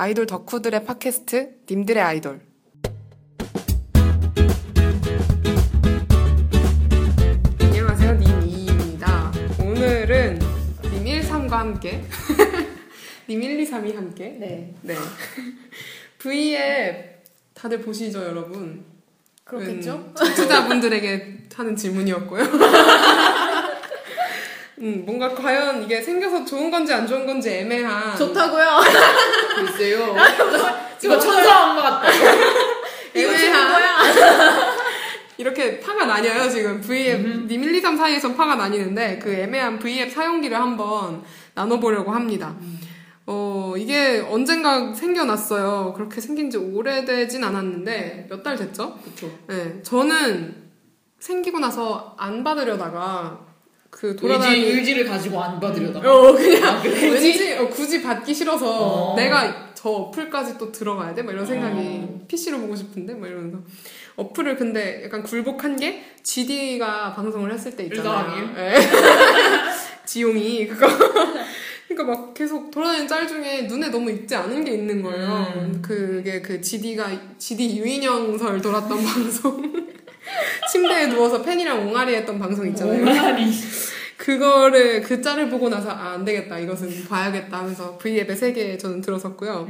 아이돌 덕후들의 팟캐스트 님들의 아이돌. 안녕하세요 님2입니다. 오늘은 님 13과 함께 님 1, 2, 3이 함께? 네. 네. V앱 다들 보시죠 여러분? 그렇겠죠? 음, 청취자분들에게 하는 질문이었고요 음, 뭔가 과연 이게 생겨서 좋은 건지 안 좋은 건지 애매한 좋다고요? 글쎄요 이거 천사 엄마 같다. 애매한 뭐야? 이렇게 파가 나뉘어요 지금 V앱 님 1, 2, 3 사이에서 파가 나뉘는데 그 애매한 V앱 사용기를 한번 나눠보려고 합니다 어 이게 언젠가 생겨났어요 그렇게 생긴 지 오래되진 않았는데 몇 달 됐죠? 그쵸. 네 저는 생기고 나서 안 받으려다가 그 돌아다니 의지, 의지 를 가지고 안 받으려다가 어 그냥 아, 그래? 왠지 어, 굳이 받기 싫어서 어. 내가 저 어플까지 또 들어가야 돼? 막 이런 생각이 어. PC로 보고 싶은데 막 이러면서 어플을 근데 약간 굴복한 게 GD가 방송을 했을 때 있잖아요. 예. 지용이 그거 그러니까 막 계속 돌아다니는 짤 중에 눈에 너무 익지 않은 게 있는 거예요. 음. 그게 그 GD가 GD 유인영설 돌았던 방송. 침대에 누워서 팬이랑 옹알이 했던 방송 있잖아요. 옹알이 그거를 그 짤을 보고 나서 아, 안 되겠다 이것은 봐야겠다 하면서 V앱의 세계에 저는 들어섰고요.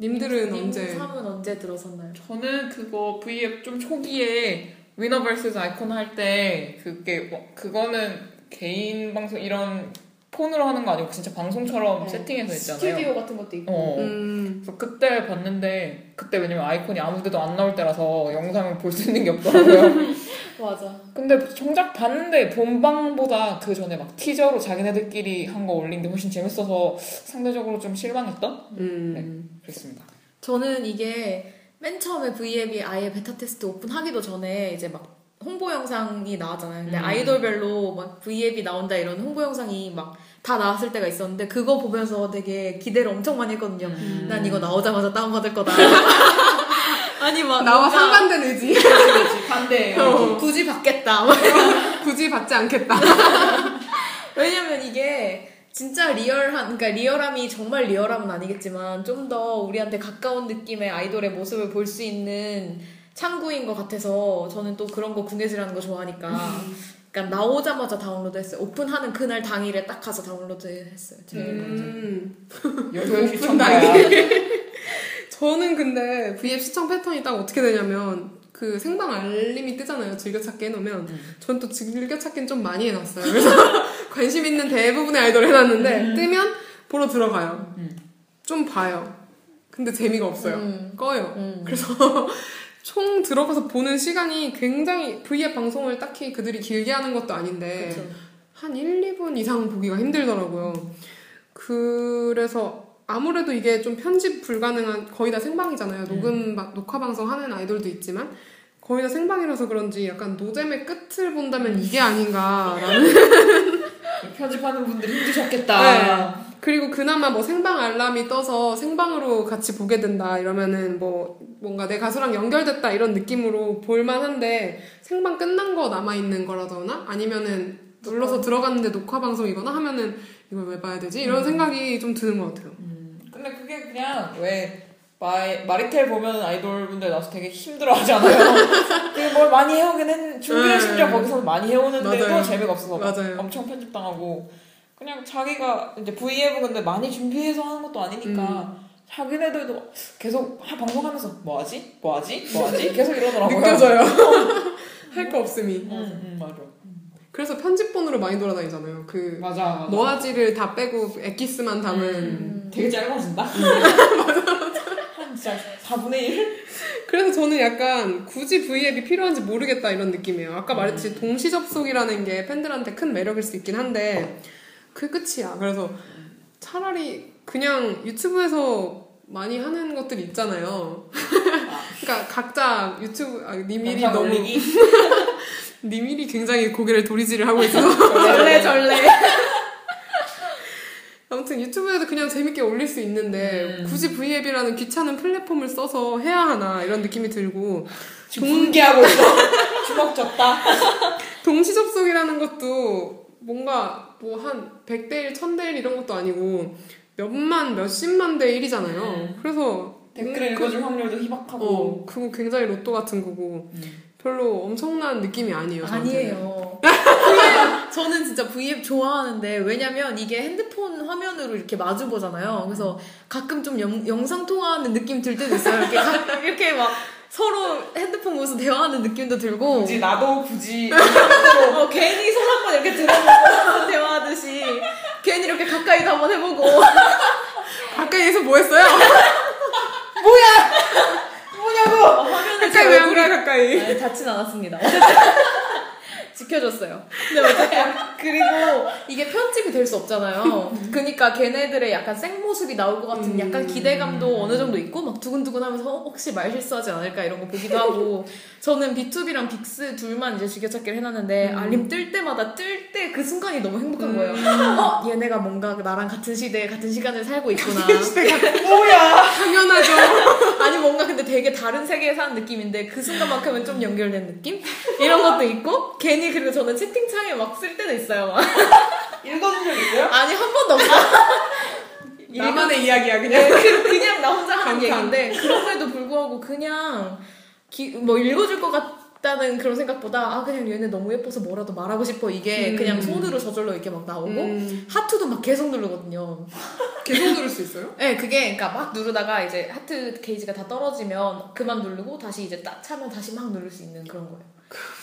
님들은 언제? 3은 언제 들어섰나요? 저는 그거 V앱 좀 초기에 위너 vs 아이콘 할 때 그게 뭐- 그거는 개인 방송 이런 폰으로 하는 거 아니고 진짜 방송처럼 네. 세팅해서 했잖아요. 스튜디오 같은 것도 있고. 어. 음, 그래서 그때 봤는데 그때 왜냐면 아이콘이 아무데도 안 나올 때라서 영상을 볼 수 있는 게 없더라고요. 맞아. 근데 정작 봤는데 본방보다 그 전에 막 티저로 자기네들끼리 한 거 올린 게 훨씬 재밌어서 상대적으로 좀 실망했던 음. 그랬습니다. 저는 이게 맨 처음에 V앱이 아예 베타 테스트 오픈하기도 전에 이제 막 홍보 영상이 나왔잖아요. 근데 음. 아이돌별로 막 V앱이 나온다 이런 홍보 영상이 막 다 나왔을 때가 있었는데 그거 보면서 되게 기대를 엄청 많이 했거든요. 음. 난 이거 나오자마자 다운받을 거다. 아니 막 나와 뭔가 상반된 의지. 반대. 어. 굳이 받겠다. 굳이 받지 않겠다. 왜냐면 이게 진짜 리얼한, 그러니까 리얼함이 정말 리얼함은 아니겠지만 좀 더 우리한테 가까운 느낌의 아이돌의 모습을 볼 수 있는 창구인 것 같아서 저는 또 그런 거 궁예질하는 거 좋아하니까. 그러니까 나오자마자 다운로드 했어요. 오픈하는 그날 당일에 딱 가서 다운로드 했어요. 제일 먼저. 음. 여기 오픈 시청자야. 저는 근데 V앱 시청 패턴이 딱 어떻게 되냐면 그 생방 알림이 뜨잖아요. 즐겨찾기 해놓으면 전또 즐겨찾기는 좀 많이 해놨어요. 그래서 관심 있는 대부분의 아이돌 해놨는데 뜨면 보러 들어가요. 음. 좀 봐요. 근데 재미가 없어요. 음. 꺼요. 음. 그래서 총 들어가서 보는 시간이 굉장히 V앱 방송을 딱히 그들이 길게 하는 것도 아닌데 그쵸. 한 1, 2분 이상 보기가 힘들더라고요. 그래서 아무래도 이게 좀 편집 불가능한 거의 다 생방이잖아요. 녹음 바- 녹화 방송 하는 아이돌도 있지만 거의 다 생방이라서 그런지 약간 노잼의 끝을 본다면 이게 아닌가라는 편집하는 분들이 힘드셨겠다. 네. 그리고 그나마 뭐 생방 알람이 떠서 생방으로 같이 보게 된다 이러면은 뭐 뭔가 내 가수랑 연결됐다 이런 느낌으로 볼만한데 생방 끝난 거 남아 있는 거라거나 아니면은 눌러서 들어갔는데 녹화 방송이거나 하면은 이걸 왜 봐야 되지 이런 생각이 좀 드는 것 같아요. 음, 근데 그게 그냥 왜 마이, 마리텔 보면 아이돌 분들 나와서 되게 힘들어 하잖아요. 되게 뭘 많이 해오긴 했, 준비를 음. 심지어 거기서 많이 해오는데도 맞아요. 재미가 없어서 막 맞아요. 엄청 편집당하고 그냥 자기가 이제 V앱은 근데 많이 준비해서 하는 것도 아니니까 음. 자기네들도 계속 하- 방송하면서 뭐하지? 뭐하지? 뭐하지? 계속 이러더라고요. 느껴져요. 할 거 없음이. 응, 응, 맞아. 그래서 편집본으로 많이 돌아다니잖아요. 그 맞아, 맞아. 뭐하지를 다 빼고 엑기스만 담은 음, 되게 짧아진다? 한 진짜 4분의 1? 그래서 저는 약간 굳이 V앱이 필요한지 모르겠다 이런 느낌이에요. 아까 말했듯이 동시 접속이라는 게 팬들한테 큰 매력일 수 있긴 한데 그게 끝이야. 그래서 차라리 그냥 유튜브에서 많이 하는 것들이 있잖아요. 그러니까 각자 유튜브 아, 니밀이 너무? 니밀이 굉장히 고개를 도리지를 하고 있어서 절레 절레. 아무튼 유튜브에도 그냥 재밌게 올릴 수 있는데 음. 굳이 V앱이라는 귀찮은 플랫폼을 써서 해야 하나 이런 느낌이 들고 지금 분개하고 있어. 주먹 졌다. 동시 접속이라는 것도 뭔가 뭐 한 100대 1, 1000대 1 이런 것도 아니고 몇만 몇십만 대 1이잖아요. 음. 그래서 댓글 그- 읽어줄 확률도 희박하고. 어, 그거 굉장히 로또 같은 거고 음. 별로 엄청난 느낌이 아니에요. 저한테는. 아니에요. 저는 진짜 V앱 좋아하는데 왜냐면 이게 핸드폰 화면으로 이렇게 마주 보잖아요. 그래서 가끔 좀 영, 영상 통화하는 느낌 들 때도 있어요. 이렇게, 가- 이렇게 막 서로 핸드폰 보면서 대화하는 느낌도 들고 굳이 나도 굳이 어, 괜히 손 한 번 이렇게 들어보고 대화하듯이 괜히 이렇게 가까이도 한번 해보고 가까이에서 뭐 했어요? 뭐냐고. 어, 화면을 가까이 왜안가 가까이? 아니, 닿진 않았습니다. 지켜줬어요. 근데 어쨌든 그리고 이게 편집이 될 수 없잖아요. 그러니까 걔네들의 약간 생모습이 나올 것 같은 약간 기대감도 어느 정도 있고 막 두근두근하면서 어, 혹시 말 실수하지 않을까 이런 거 보기도 하고 저는 B2B랑 빅스 둘만 이제 즐겨찾기를 해놨는데 알림 뜰 때마다 뜰 때 그 순간이 너무 행복한 거예요. 어 얘네가 뭔가 나랑 같은 시대에 같은 시간을 살고 있구나. 뭐야. 당연하죠. 아니 뭔가 근데 되게 다른 세계에 사는 느낌인데 그 순간만큼은 좀 연결된 느낌? 이런 것도 있고 괜히 그리고 저는 채팅창에 막 쓸 때도 있어요 막. 읽어준 적 있어요? 아니 한 번도 없어 나만의 이야기야 그냥. 네, 그- 그냥 나 혼자 하는. 얘기인데 그럼에도 불구하고 그냥 기- 뭐 읽어줄 것 같 다는 그런 생각보다 아 그냥 얘네 너무 예뻐서 뭐라도 말하고 싶어 이게 음. 그냥 손으로 저절로 이렇게 막 나오고 음, 하트도 막 계속 누르거든요 계속 들을 수 있어요? 네, 그게 그러니까 막 누르다가 이제 하트 게이지가 다 떨어지면 그만 누르고 다시 이제 딱 차면 다시 막 누를 수 있는 그런 거예요.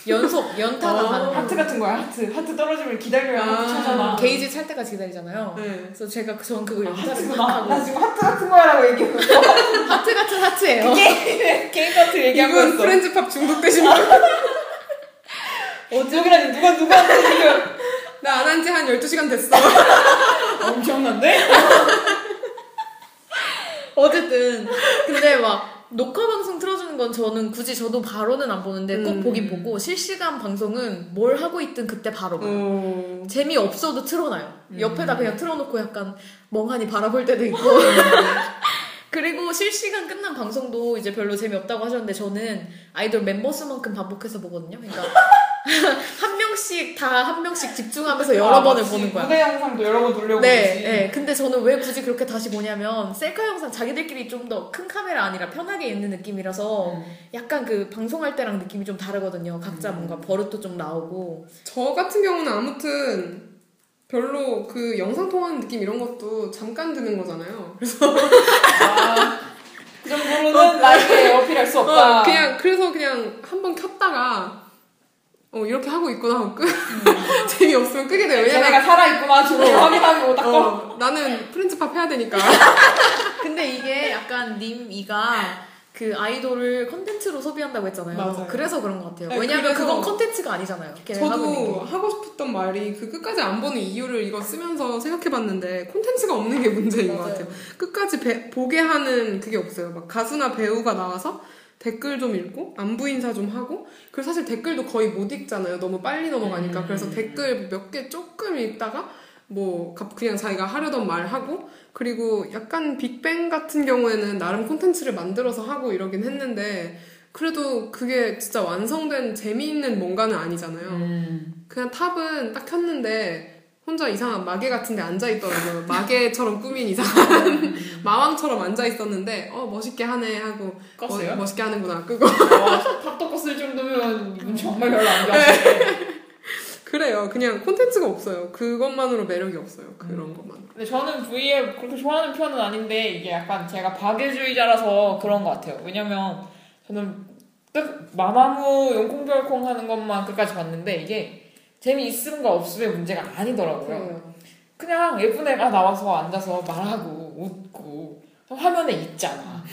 연속 연타가 어, 가는 하트 같은 거야 하트. 하트 떨어지면 기다려야 아. 하트 차잖아. 게이지 찰 때까지 기다리잖아요. 네. 그래서 제가 전 그거 연타를 막 하트구나. 하고 나 지금 하트 같은 거야라고 얘기했어. 하트 같은 하트예요. 게임 같은 얘기한 이분 거였어. 프렌즈팝 중독되신 분. 중독이라니 누가 누구한테 지금 나 안 한 지 한 12시간 됐어. 엄청난데? 어쨌든 근데 막 녹화 방송 틀어주는 건 저는 굳이 저도 바로는 안 보는데 꼭 음. 보긴 보고 실시간 방송은 뭘 하고 있든 그때 바로 봐요. 어, 재미 없어도 틀어놔요. 옆에다 그냥 틀어놓고 약간 멍하니 바라볼 때도 있고. 그리고 실시간 끝난 방송도 이제 별로 재미없다고 하셨는데 저는 아이돌 멤버 수만큼 반복해서 보거든요. 그러니까 한 명씩 다 한 명씩 집중하면서 여러 아, 번을 맞지. 보는 거야. 무대 영상도 여러 번 돌려보지. 네, 네. 근데 저는 왜 굳이 그렇게 다시 보냐면 셀카 영상 자기들끼리 좀 더 큰 카메라 아니라 편하게 있는 느낌이라서 음. 약간 그 방송할 때랑 느낌이 좀 다르거든요. 각자 뭔가 버릇도 좀 나오고. 저 같은 경우는 아무튼 별로 그 영상 통화하는 느낌 이런 것도 잠깐 드는 거잖아요. 그래서 아, 그 정도로는 나에게 어필할 수 없다. 어, 그냥 그래서 그냥 한번 켰다가 어 이렇게 하고 있구나 하고 끝. 재미없으면 끄게 돼요. 왜냐면 쟤네가 살아있구나 지금 확인하고 딱 어. 어, 나는 프렌즈팝 해야 되니까. 근데 이게 약간 님 이가 그 아이돌을 컨텐츠로 소비한다고 했잖아요. 맞아요. 그래서 그런 것 같아요. 네, 왜냐면 그건 컨텐츠가 아니잖아요. 저도 게. 하고 싶었던 말이 그 끝까지 안 보는 이유를 이거 쓰면서 생각해봤는데 콘텐츠가 없는 게 문제인 것 맞아요. 같아요. 끝까지 배- 보게 하는 그게 없어요. 막 가수나 배우가 나와서 댓글 좀 읽고 안부 인사 좀 하고 그리고 사실 댓글도 거의 못 읽잖아요. 너무 빨리 넘어가니까 음. 그래서 댓글 몇 개 조금 읽다가 뭐 갑- 그냥 자기가 하려던 말 하고 그리고 약간 빅뱅 같은 경우에는 나름 콘텐츠를 만들어서 하고 이러긴 했는데 그래도 그게 진짜 완성된 재미있는 뭔가는 아니잖아요. 음. 그냥 탑은 딱 켰는데 혼자 이상한 마개 같은 데 앉아 있더라고요. 마개처럼 꾸민 이상한 마왕처럼 앉아 있었는데 어 멋있게 하네 하고 껐어요? 어, 멋있게 하는구나 끄고 와, 탑도 껐을 정도면 정말 별로 안 좋아하시네. 그래요. 그냥 콘텐츠가 없어요. 그것만으로 매력이 없어요. 그런 것만. 근데 저는 V앱 그렇게 좋아하는 편은 아닌데 이게 약간 제가 박애주의자라서 그런 것 같아요. 왜냐면 저는 끝 마마무 용콩별콩 하는 것만 끝까지 봤는데 이게 재미있음과 없음의 문제가 아니더라고요. 그냥 예쁜 애가 나와서 앉아서 말하고 웃고 화면에 있잖아.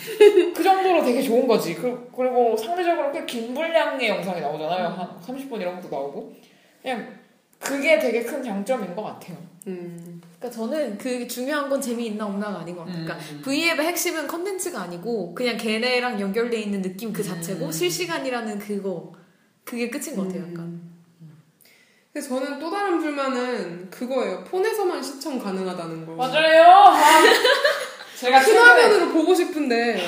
그 정도로 되게 좋은 거지. 그, 그리고 상대적으로 꽤 긴 분량의 영상이 나오잖아요. 한 30분 이런 것도 나오고. 그냥 그게 되게 큰 장점인 것 같아요. 음. 그러니까 저는 그 중요한 건 재미있나 없나가 아닌 것 같아요. 그러니까 음. V앱의 핵심은 컨텐츠가 아니고 그냥 걔네랑 연결돼 있는 느낌 그 자체고 음. 실시간이라는 그거 그게 끝인 것 같아요. 약간. 근데 저는 또 다른 불만은 그거예요. 폰에서만 시청 가능하다는 거. 맞아요. 아, 제가 큰 최근에 화면으로 보고 싶은데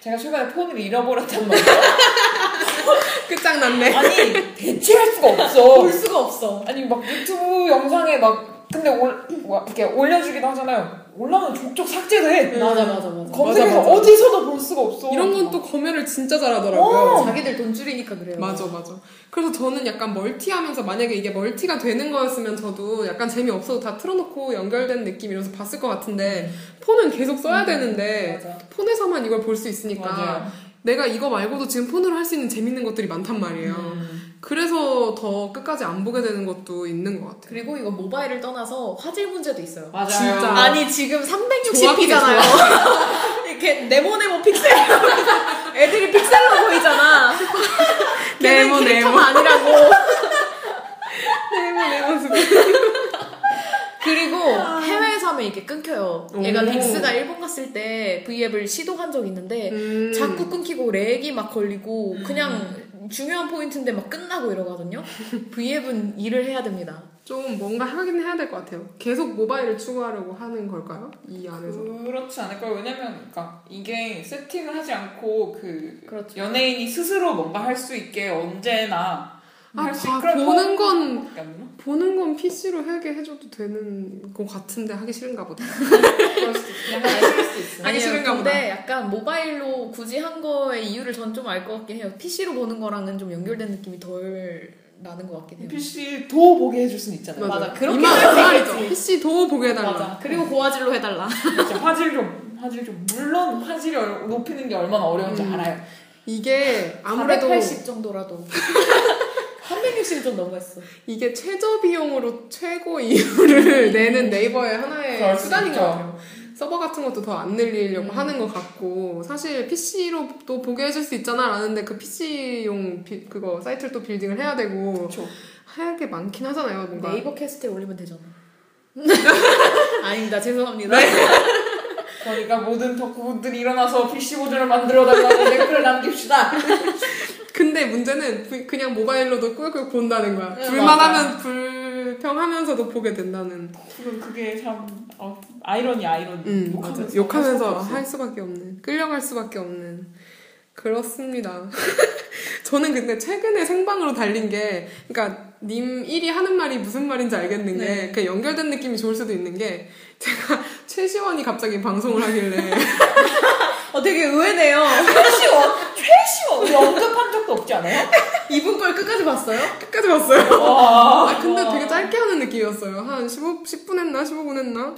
제가 최근에 폰을 잃어버렸단 말이에요. 끝장났네. 아니 대체할 수가 없어. 볼 수가 없어. 아니 막 유튜브 영상에 막 근데 올 와, 이렇게 올려주기도 하잖아요. 올라오면 족족 삭제돼. 맞아 맞아 맞아. 검색해서 맞아, 맞아. 어디서도 볼 수가 없어. 이런 건 또 검열을 진짜 잘하더라고요. 자기들 돈 줄이니까 그래요. 맞아, 맞아. 그래서 저는 약간 멀티하면서 만약에 이게 멀티가 되는 거였으면 저도 약간 재미없어도 다 틀어놓고 연결된 느낌이라서 봤을 것 같은데 폰은 계속 써야 되는데 맞아. 폰에서만 이걸 볼 수 있으니까. 내가 이거 말고도 지금 폰으로 할 수 있는 재밌는 것들이 많단 말이에요. 음. 그래서 더 끝까지 안 보게 되는 것도 있는 것 같아요. 그리고 이거 모바일을 떠나서 화질 문제도 있어요. 맞아요. 진짜. 아니 지금 조합이 360p잖아요. 이렇게 네모네모 픽셀. 애들이 픽셀로 보이잖아. 네모, 캐릭터가 아니라고. 네모 네모 스 그리고 해외에서 하면 이게 끊겨요. 얘가 오. 빅스가 일본 갔을 때 V앱을 시도한 적이 있는데 음. 자꾸 끊기고 lag이 막 걸리고 그냥 중요한 포인트인데 막 끝나고 이러거든요. V앱은 일을 해야 됩니다. 좀 뭔가 하긴 해야 될 것 같아요. 계속 모바일을 추구하려고 하는 걸까요? 이 안에서. 그렇지 않을까요? 왜냐면 그러니까 이게 세팅을 하지 않고 그 그렇죠. 연예인이 스스로 뭔가 할 수 있게 언제나 아, 할수 봐, 있게 그런 보는 건 없나? 보는 건 PC로 하게 해줘도 되는 것 같은데 하기 싫은가 보다. 그럴 수도 있어. 약간 있어. 하기 싫은가 근데 보다. 약간 모바일로 굳이 한 거의 이유를 전 좀 알 것 같긴 해요. PC로 보는 거랑은 좀 연결된 느낌이 덜 나는 것 같긴 해요. PC 도 보게 해줄 수는 있잖아요. 맞아. 그렇게 이만 할수 말이죠. 있겠지. PC 도 보게 해달라. 맞아. 그리고 고화질로 해달라. 진짜 화질 좀 화질 좀 물론 화질을 얼- 높이는 게 얼마나 어려운지 음. 알아요. 이게 아무래도 480 정도라도. 360좀 너무했어. 이게 최저 비용으로 최고 이유를 내는 네이버의 하나의 수 수단인 것. 같아요. 서버 같은 것도 더 안 늘리려고 음. 하는 것 같고 사실 PC로 또 보게 해줄 수 있잖아 라는데 그 PC용 비, 그거 사이트를 또 빌딩을 해야 되고 그렇죠. 할게 많긴 하잖아요 뭔가 네이버 캐스트에 올리면 되잖아. 아닙니다. 죄송합니다. 그러니까 모든 덕후분들이 일어나서 PC 버전을 만들어 달라고 댓글을 남깁시다. 근데 문제는 부- 그냥 모바일로도 꿀꿀 본다는 거야 네, 불만하면 불평하면서도 보게 된다는 그건 그게 참 어, 아이러니 아이러니. 음, 욕하면서. 욕하면서 할 수밖에 없는 끌려갈 수밖에 없는 그렇습니다. 저는 근데 최근에 생방으로 달린 게 그러니까 님 1이 하는 말이 무슨 말인지 알겠는 게 네. 그 연결된 느낌이 좋을 수도 있는 게 제가 최시원이 갑자기 방송을 하길래 어, 되게 의외네요. 최시원, 최시원 우리 언급한 적도 없지 않아요? 이분 걸 끝까지 봤어요? 끝까지 봤어요. 와. 아 근데 되게 짧게 하는 느낌이었어요. 한 15, 10분 했나 15분 했나?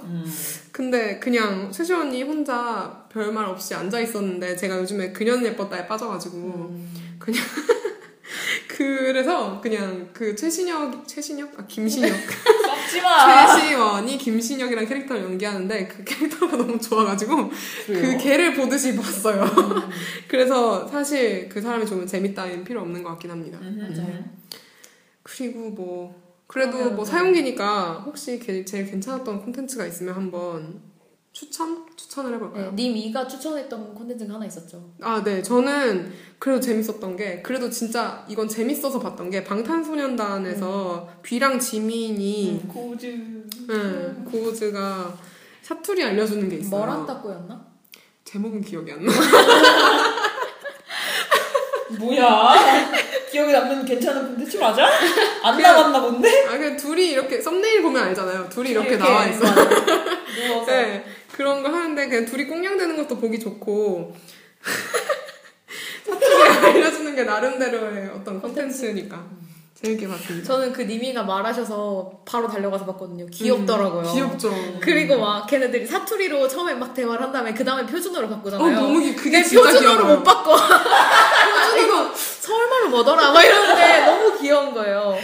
근데 그냥 최시원이 혼자 별말 없이 앉아 있었는데 제가 요즘에 그녀는 예뻤다에 빠져가지고 그냥 그래서 그냥 그 최신혁 최신혁 아 김신혁 썩지 마. 최시원이 김신혁이랑 캐릭터를 연기하는데 그 캐릭터가 너무 좋아가지고 그 걔를 보듯이 봤어요. 그래서 사실 그 사람이 좋으면 재밌다는 필요 없는 것 같긴 합니다. 맞아요. 그리고 뭐 그래도 그러면 뭐 네. 사용기니까 혹시 게- 제일 괜찮았던 콘텐츠가 있으면 한번 추천 추천을 해볼까요? 네, 님 2가 추천했던 콘텐츠가 하나 있었죠. 아, 네. 저는 그래도 재밌었던 게, 그래도 진짜 이건 재밌어서 봤던 게, 방탄소년단에서 뷔랑 지민이, 고즈. 응, 고우즈가 사투리 알려주는 게 있어요. 닦고였나? 제목은 기억이 안 나. 뭐야? 기억에 남는 괜찮은 콘텐츠 맞아? 안 그냥- 나왔나 본데? 아, 그냥 둘이 이렇게, 썸네일 보면 알잖아요. 둘이 이렇게, 나와 있어. 누워서. 네. 그런 거 하는데, 그냥 둘이 꽁냥대는 것도 보기 좋고, 사투리 알려주는 게 나름대로의 어떤 콘텐츠니까. 재밌게 봤습니다. 저는 그 님이가 말하셔서 바로 달려가서 봤거든요. 귀엽더라고요. 음, 귀엽죠. 그리고 막 걔네들이 사투리로 처음에 막 대화를 한 다음에 그 다음에 표준어로 어, 바꾸잖아요. 너무 기- 그게 진짜 표준어로 귀여워요. 못 바꿔. 아, 이거 서울말로 뭐더라? 막 이러는데 너무 귀여운 거예요.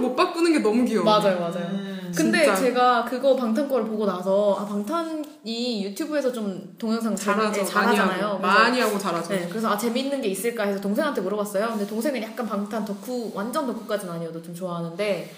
못 바꾸는 게 너무 귀여워. 맞아요, 맞아요. 음. 근데 진짜. 제가 그거 방탄 거를 보고 나서 아 방탄이 유튜브에서 좀 동영상 잘하죠. 잘- 많이 잘하잖아요. 하고. 그래서 많이 하고 잘하죠. 네, 그래서 아 재밌는 게 있을까 해서 동생한테 물어봤어요. 근데 동생은 약간 방탄 덕후 완전 덕후까지는 아니어도 좀 좋아하는데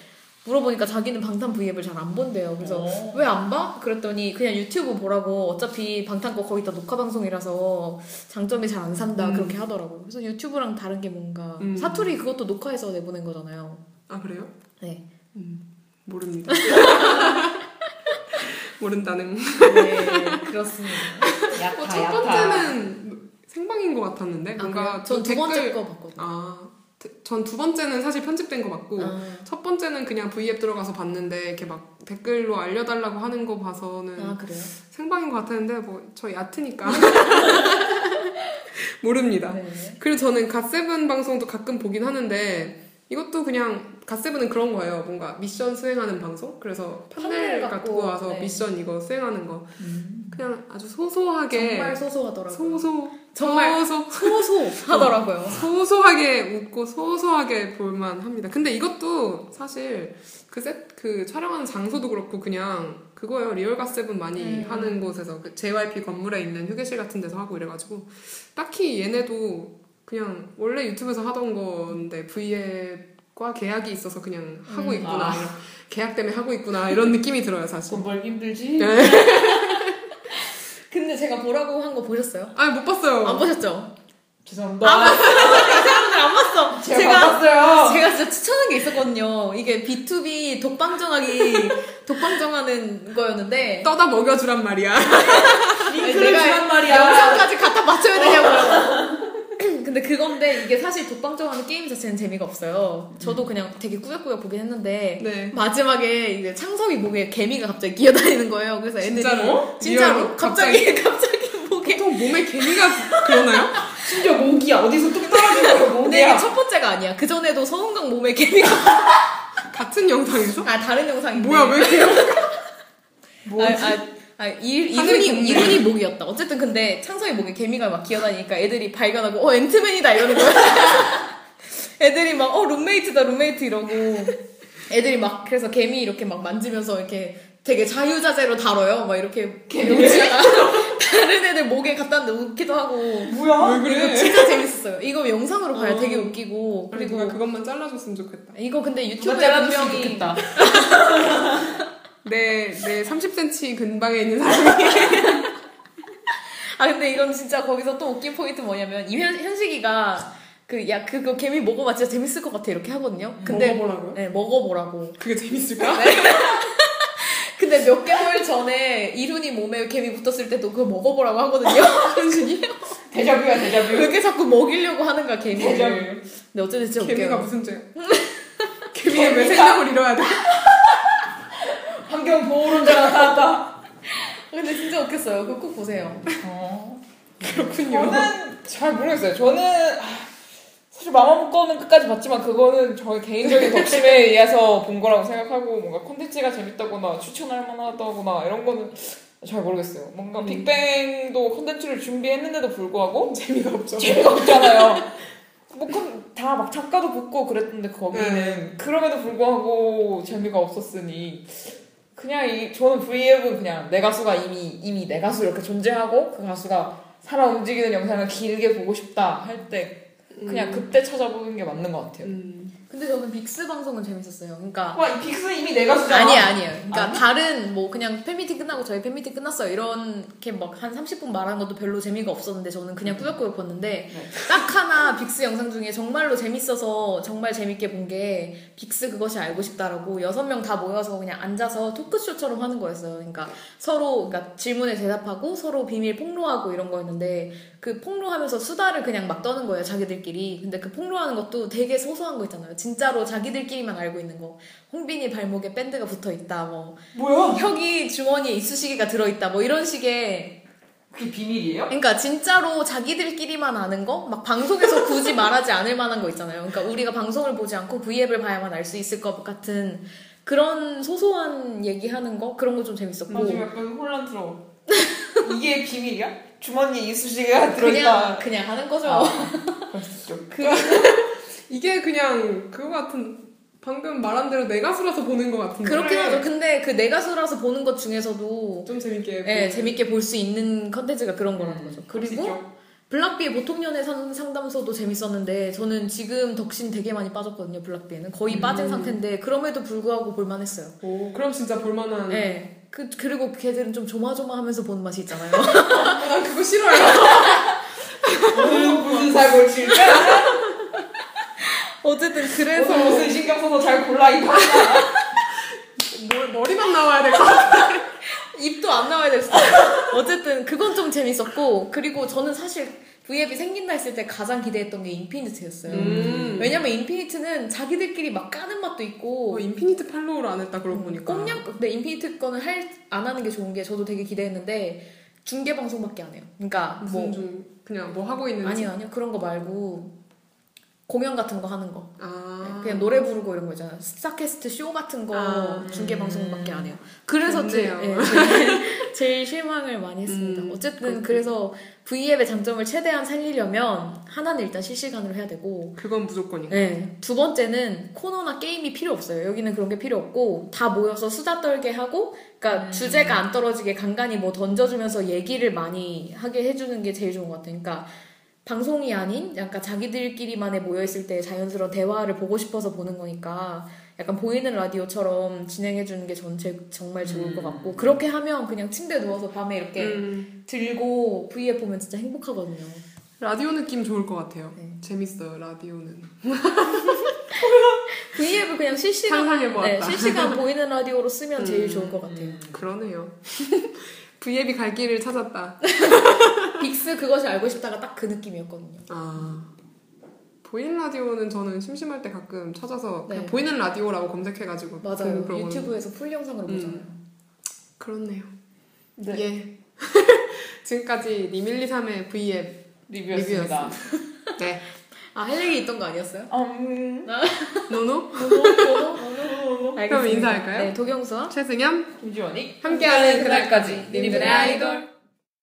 물어보니까 자기는 방탄 V앱을 잘 안 본대요. 그래서 어. 왜안 봐? 그랬더니 그냥 유튜브 보라고 어차피 방탄 거 거의 다 녹화 방송이라서 장점이 잘 안 산다 음. 그렇게 하더라고요. 그래서 유튜브랑 다른 게 뭔가 음. 사투리 그것도 녹화해서 내보낸 거잖아요. 아 그래요? 네. 모릅니다. 모른다는. 네, 그렇습니다. 야타, 어, 첫. 번째는 생방인 것 같았는데 아, 뭔가? 전두 댓글- 번째 거 봤거든요. 아 전두 번째는 사실 편집된 거 맞고 아, 첫 번째는 그냥 V앱 들어가서 봤는데 이렇게 막 댓글로 알려달라고 하는 거 봐서는 아 그래요? 생방인 것 같았는데 뭐 저 얕으니까 모릅니다. 네. 그리고 저는 갓세븐 방송도 가끔 보긴 하는데 이것도 그냥 갓세븐은 그런 거예요. 뭔가 미션 수행하는 방송. 그래서 판넬 갖고, 갖고, 와서 네. 미션 이거 수행하는 거. 그냥 아주 소소하게 정말 소소하더라고요. 소소 정말 소소 소소하더라고요. 소소하게 웃고 소소하게 볼만 합니다. 근데 이것도 사실 그 셋, 그 촬영하는 장소도 그렇고 그냥 그거예요. 리얼 갓세븐 많이 음. 하는 곳에서 그 JYP 건물에 있는 휴게실 같은 데서 하고 이래가지고 딱히 얘네도 그냥 원래 유튜브에서 하던 건데 V앱과 계약이 있어서 그냥 하고 음. 있구나. 아. 이런, 계약 때문에 하고 있구나. 이런 느낌이 들어요, 사실. 돈 벌기 힘들지? 네. 근데 제가 보라고 한 거 보셨어요? 아, 못 봤어요. 안 보셨죠? 죄송합니다. 안 봤어. 제가, 제가 봤어요. 제가 진짜 추천한 게 있었거든요. 이게 B2B 독방정하기 독방정하는 거였는데 떠다 먹여주란 말이야. 링크를 내가 주란 말이야. 영상까지 갖다 맞춰야 되냐고요. 근데 그건데 이게 사실 독방정하는 게임 자체는 재미가 없어요. 저도 그냥 되게 꾸역꾸역 보긴 했는데 네. 마지막에 이제 창섭이 목에 개미가 갑자기 기어다니는 거예요. 그래서 애들이 진짜로? 진짜로? 갑자기 갑자기 목에 보통 몸에 개미가 그러나요? 심지어 모기야. 어디서 뚝 거야, 근데 모기야. 이게 첫 번째가 아니야. 그 전에도 서은강 몸에 개미가 같은 영상에서? 아 다른 영상인데 뭐야 왜 이렇게 뭐지? 아, 아, 아, 이, 곱네. 이분이 목이었다. 어쨌든 근데 창석이 목에 개미가 막 기어다니니까 애들이 발견하고, 어, 앤트맨이다 이러는 거야. 애들이 막, 어, 룸메이트다, 룸메이트 이러고. 애들이 막, 그래서 개미 이렇게 막 만지면서 이렇게 되게 자유자재로 다뤄요. 막 이렇게. 개미를? 다른 애들 목에 갖다 웃기도 하고. 뭐야? 왜 그래? 진짜 재밌었어요. 이거 영상으로 봐야 어. 되게 웃기고. 그리고 그리고 그것만 잘라줬으면 좋겠다. 이거 근데 유튜브에 잘라줬으면 분명히. 좋겠다. 내, 내 30cm 근방에 있는 사람이. 아 근데 이건 진짜 거기서 또 웃긴 포인트 뭐냐면 이 현, 현식이가 그 야 그거 개미 먹어봐 진짜 재밌을 것 같아 이렇게 하거든요. 근데 먹어보라고요? 네 먹어보라고. 그게 재밌을까? 근데 몇 개월 전에 이룬이 몸에 개미 붙었을 때도 그거 먹어보라고 하거든요. 현식이 데자뷰야, 데자뷰. 그게 자꾸 먹이려고 하는 거야 데자뷰. 개미를. 근데 어쨌든 진짜 개미가 웃겨요. 무슨 죄? 개미가 왜 생명을 잃어야 돼? 환경 보호론자 나타났다. 근데 진짜 웃겼어요. 그거 꼭 보세요. 어. 그렇군요. 저는 잘 모르겠어요. 저는 아, 사실 마마무 거는 끝까지 봤지만 그거는 저의 개인적인 덕심에 의해서 본 거라고 생각하고 뭔가 콘텐츠가 재밌다거나 추천할 만하다거나 이런 거는 잘 모르겠어요. 뭔가 음. 빅뱅도 콘텐츠를 준비했는데도 불구하고 재미가 없죠. 재미가 없잖아요. 뭐다 막 작가도 붙고 그랬는데 거기는 그럼에도 불구하고 재미가 없었으니 그냥 이 저는 V앱은 그냥 내 가수가 이미 이미 내 가수 이렇게 존재하고 그 가수가 살아 움직이는 영상을 길게 보고 싶다 할 때 그냥 그때 찾아보는 게 맞는 것 같아요. 음. 근데 저는 빅스 방송은 재밌었어요. 그러니까 와, 이 빅스 이미 내 가수잖아. 아니에요, 아니에요. 그러니까 아니? 다른 뭐 그냥 팬미팅 끝나고 저희 팬미팅 끝났어요. 이렇게 막 한 30분 말한 것도 별로 재미가 없었는데 저는 그냥 꾸역꾸역 봤는데 네. 딱 하나 빅스 영상 중에 정말로 재밌어서 정말 재밌게 본 게 빅스 그것이 알고 싶다라고 여섯 명 다 모여서 그냥 앉아서 토크쇼처럼 하는 거였어요. 그러니까 서로 그러니까 질문에 대답하고 서로 비밀 폭로하고 이런 거였는데 그 폭로하면서 수다를 그냥 막 떠는 거예요. 자기들끼리. 근데 그 폭로하는 것도 되게 소소한 거 있잖아요. 진짜로 자기들끼리만 알고 있는 거. 홍빈이 발목에 밴드가 붙어 있다. 뭐 뭐야? 혁이 주머니에 이쑤시개가 들어 있다. 뭐 이런 식의 그게 비밀이에요? 그러니까 진짜로 자기들끼리만 아는 거? 막 방송에서 굳이 말하지 않을 만한 거 있잖아요. 그러니까 우리가 방송을 보지 않고 V앱을 봐야만 알 수 있을 것 같은 그런 소소한 얘기하는 거? 그런 거 좀 재밌었고. 나 지금 약간 혼란스러워. 이게 비밀이야? 주머니에 이쑤시개가 그냥, 들어있다. 그냥 하는 거죠. 아, 있죠. 이게 그냥 그거 같은 방금 말한 대로 내 가수라서 보는 것 같은데. 그렇긴 그래. 하죠. 근데 그 내 가수라서 보는 것 중에서도 좀 재밌게. 예. 재밌게 볼 수 있는 컨텐츠가 그런 거라는 거죠. 그럴 수 그리고. 블락비의 보통 연애 상, 상담소도 재밌었는데 저는 지금 덕신 되게 많이 빠졌거든요. 블락비에는 거의 빠진 상태인데 그럼에도 불구하고 볼만했어요. 오, 그럼 진짜 볼만한. 예. 그 그리고 걔들은 좀 조마조마하면서 보는 맛이 있잖아요. 난 그거 싫어요. 무슨 사고를 칠까? 어쨌든 그래서 오늘 무슨 신경 써서 잘 골라 입었나? 머- 머리만 나와야 될 것 같아. 입도 안 나와야 됐어. 어쨌든 그건 좀 재밌었고 그리고 저는 사실 V앱이 생긴다 했을 때 가장 기대했던 게 인피니트였어요. 음. 왜냐면 인피니트는 자기들끼리 막 까는 맛도 있고 어, 인피니트 팔로우를 안 했다 그러고 보니까. 꽁냥 근데 인피니트 거는 할 안 하는 게 좋은 게 저도 되게 기대했는데 중계 방송밖에 안 해요. 그러니까 무슨 뭐좀 그냥 뭐 하고 있는지. 아니요 아니요 그런 거 말고 공연 같은 거 하는 거. 아. 그냥 노래 부르고 이런 거 있잖아요. 스타캐스트 쇼 같은 거 아, 중계 방송밖에 안 해요. 그래서 좋네요. 예, 제일, 제일 실망을 많이 했습니다. 음, 어쨌든. 그래서 V앱의 장점을 최대한 살리려면 하나는 일단 실시간으로 해야 되고 그건 무조건이고. 네, 두 번째는 코너나 게임이 필요 없어요. 여기는 그런 게 필요 없고 다 모여서 수다 떨게 하고, 그러니까 주제가 안 떨어지게 간간히 뭐 던져주면서 얘기를 많이 하게 해주는 게 제일 좋은 것 같아요. 그러니까 방송이 아닌 약간 자기들끼리만에 모여 있을 때 자연스러운 대화를 보고 싶어서 보는 거니까 약간 보이는 라디오처럼 진행해주는 게전 정말 좋을 것 같고 그렇게 하면 그냥 침대에 누워서 밤에 이렇게 음, 들고 V앱 보면 진짜 행복하거든요. 라디오 느낌 좋을 것 같아요. 네. 재밌어요 라디오는. V앱을 그냥 실시간. 네, 실시간 보이는 라디오로 쓰면 제일 음. 좋을 것 같아요. 그러네요. V앱이 갈 길을 찾았다. 빅스 그것이 알고 싶다가 딱 그 느낌이었거든요. 아. 보이는 라디오는 저는 심심할 때 가끔 찾아서 그냥 네. 보이는 라디오라고 검색해가지고 맞아요. 그런 유튜브에서 풀 영상으로 음. 보잖아요. 그렇네요. 네. 예. 지금까지 님123의 V앱 리뷰였습니다. 네. 아, 할 얘기 있던 거 아니었어요? 음. no no? 알겠습니다. 인사할까요? 네, 도경수와 최승현? 김지원이 함께하는 그날까지. 님들의 아이돌